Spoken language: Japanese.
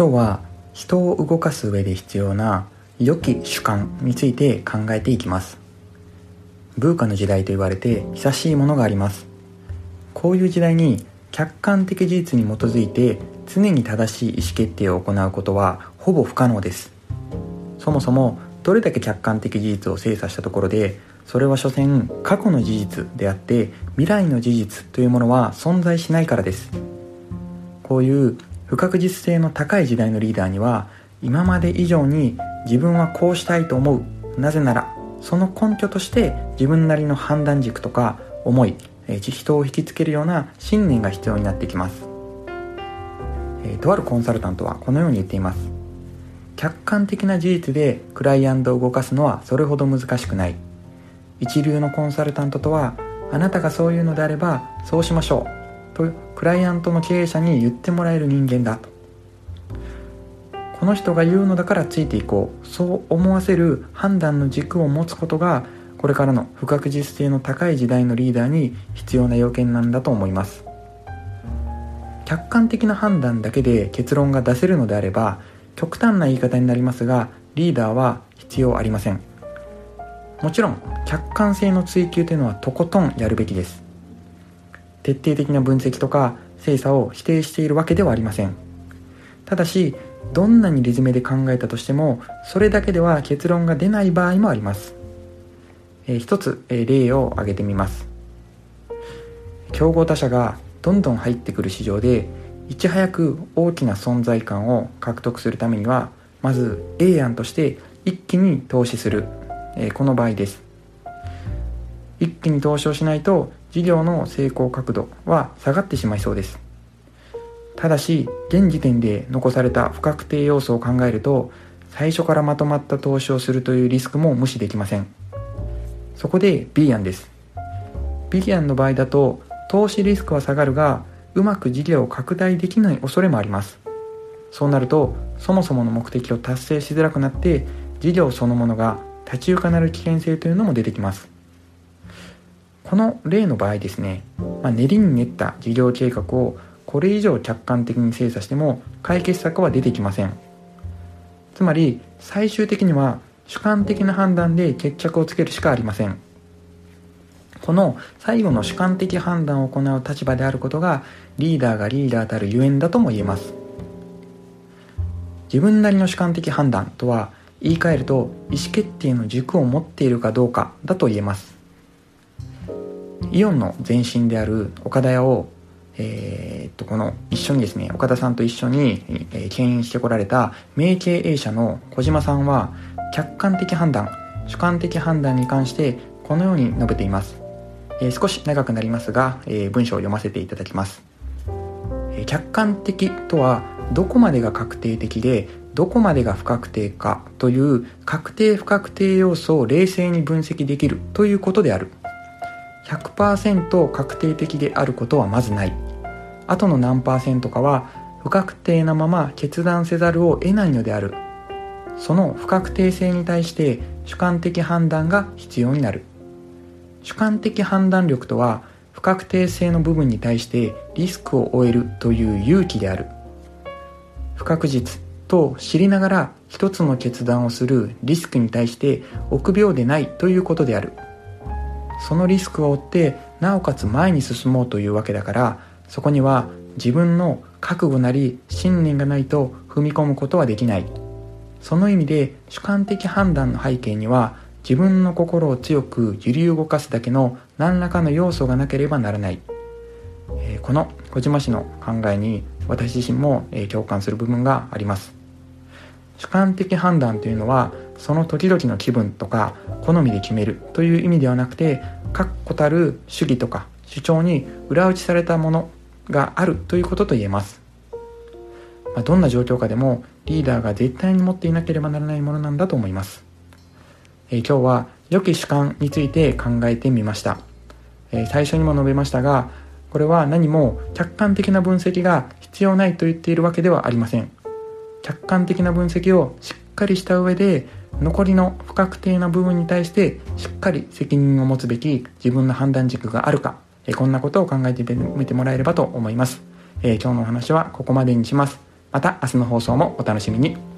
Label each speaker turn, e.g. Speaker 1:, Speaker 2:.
Speaker 1: 今日は人を動かす上で必要な良き主観について考えていきます。ブーカの時代と言われて久しいものがあります。こういう時代に客観的事実に基づいて常に正しい意思決定を行うことはほぼ不可能です。そもそもどれだけ客観的事実を精査したところでそれは所詮過去の事実であって未来の事実というものは存在しないからです。こういう不確実性の高い時代のリーダーには今まで以上に自分はこうしたいと思うなぜならその根拠として自分なりの判断軸とか思い人を引きつけるような信念が必要になってきます。とあるコンサルタントはこのように言っています。客観的な事実でクライアントを動かすのはそれほど難しくない。一流のコンサルタントとはあなたがそういうのであればそうしましょう。とクライアントの経営者に言ってもらえる人間だと。この人が言うのだからついていこう。そう思わせる判断の軸を持つことがこれからの不確実性の高い時代のリーダーに必要な要件なんだと思います。客観的な判断だけで結論が出せるのであれば極端な言い方になりますがリーダーは必要ありません。もちろん客観性の追求というのはとことんやるべきです。徹底的な分析とか精査を否定しているわけではありません。ただしどんなにリズムで考えたとしてもそれだけでは結論が出ない場合もあります、えー、一つ、えー、例を挙げてみます。競合他社がどんどん入ってくる市場でいち早く大きな存在感を獲得するためにはまず A 案として一気に投資する、えー、この場合です。一気に投資をしないと事業の成功角度は下がってしまいそうです。ただし現時点で残された不確定要素を考えると最初からまとまった投資をするというリスクも無視できません。そこで B 案です。B 案の場合だと投資リスクは下がるがうまく事業を拡大できない恐れもあります。そうなるとそもそもの目的を達成しづらくなって事業そのものが立ち行かなる危険性というのも出てきます。この例の場合ですね、まあ、練りに練った事業計画をこれ以上客観的に精査しても解決策は出てきません。つまり最終的には主観的な判断で決着をつけるしかありません。この最後の主観的判断を行う立場であることがリーダーがリーダーたるゆえんだとも言えます。自分なりの主観的判断とは言い換えると意思決定の軸を持っているかどうかだと言えます。イオンの前身である岡田屋をえー、っとこの一緒にですね岡田さんと一緒に、えー、牽引してこられた名経営者の小島さんは客観的判断主観的判断に関してこのように述べています。えー、少し長くなりますが、えー、文章を読ませていただきます、えー、客観的とはどこまでが確定的でどこまでが不確定かという確定不確定要素を冷静に分析できるということである。100%確定的であることはまずない。あとの何パーセントかは不確定なまま決断せざるを得ないのである。その不確定性に対して主観的判断が必要になる。主観的判断力とは不確定性の部分に対してリスクを負えるという勇気である。不確実と知りながら一つの決断をするリスクに対して臆病でないということである。そのリスクを負ってなおかつ前に進もうというわけだからそこには自分の覚悟なり信念がないと踏み込むことはできない。その意味で主観的判断の背景には自分の心を強く揺り動かすだけの何らかの要素がなければならない、えー、この小島氏の考えに私自身も、え、共感する部分があります。主観的判断というのはその時々の気分とか好みで決めるという意味ではなくて確固たる主義とか主張に裏打ちされたものがあるということと言えます、まあ、どんな状況下でもリーダーが絶対に持っていなければならないものなんだと思います。え今日は良き主観について考えてみました、え最初にも述べましたがこれは何も客観的な分析が必要ないと言っているわけではありません。客観的な分析をしっかりした上で残りの不確定な部分に対してしっかり責任を持つべき自分の判断軸があるか、えこんなことを考えてみてもらえればと思います、え今日のお話はここまでにしますまた明日の放送もお楽しみに。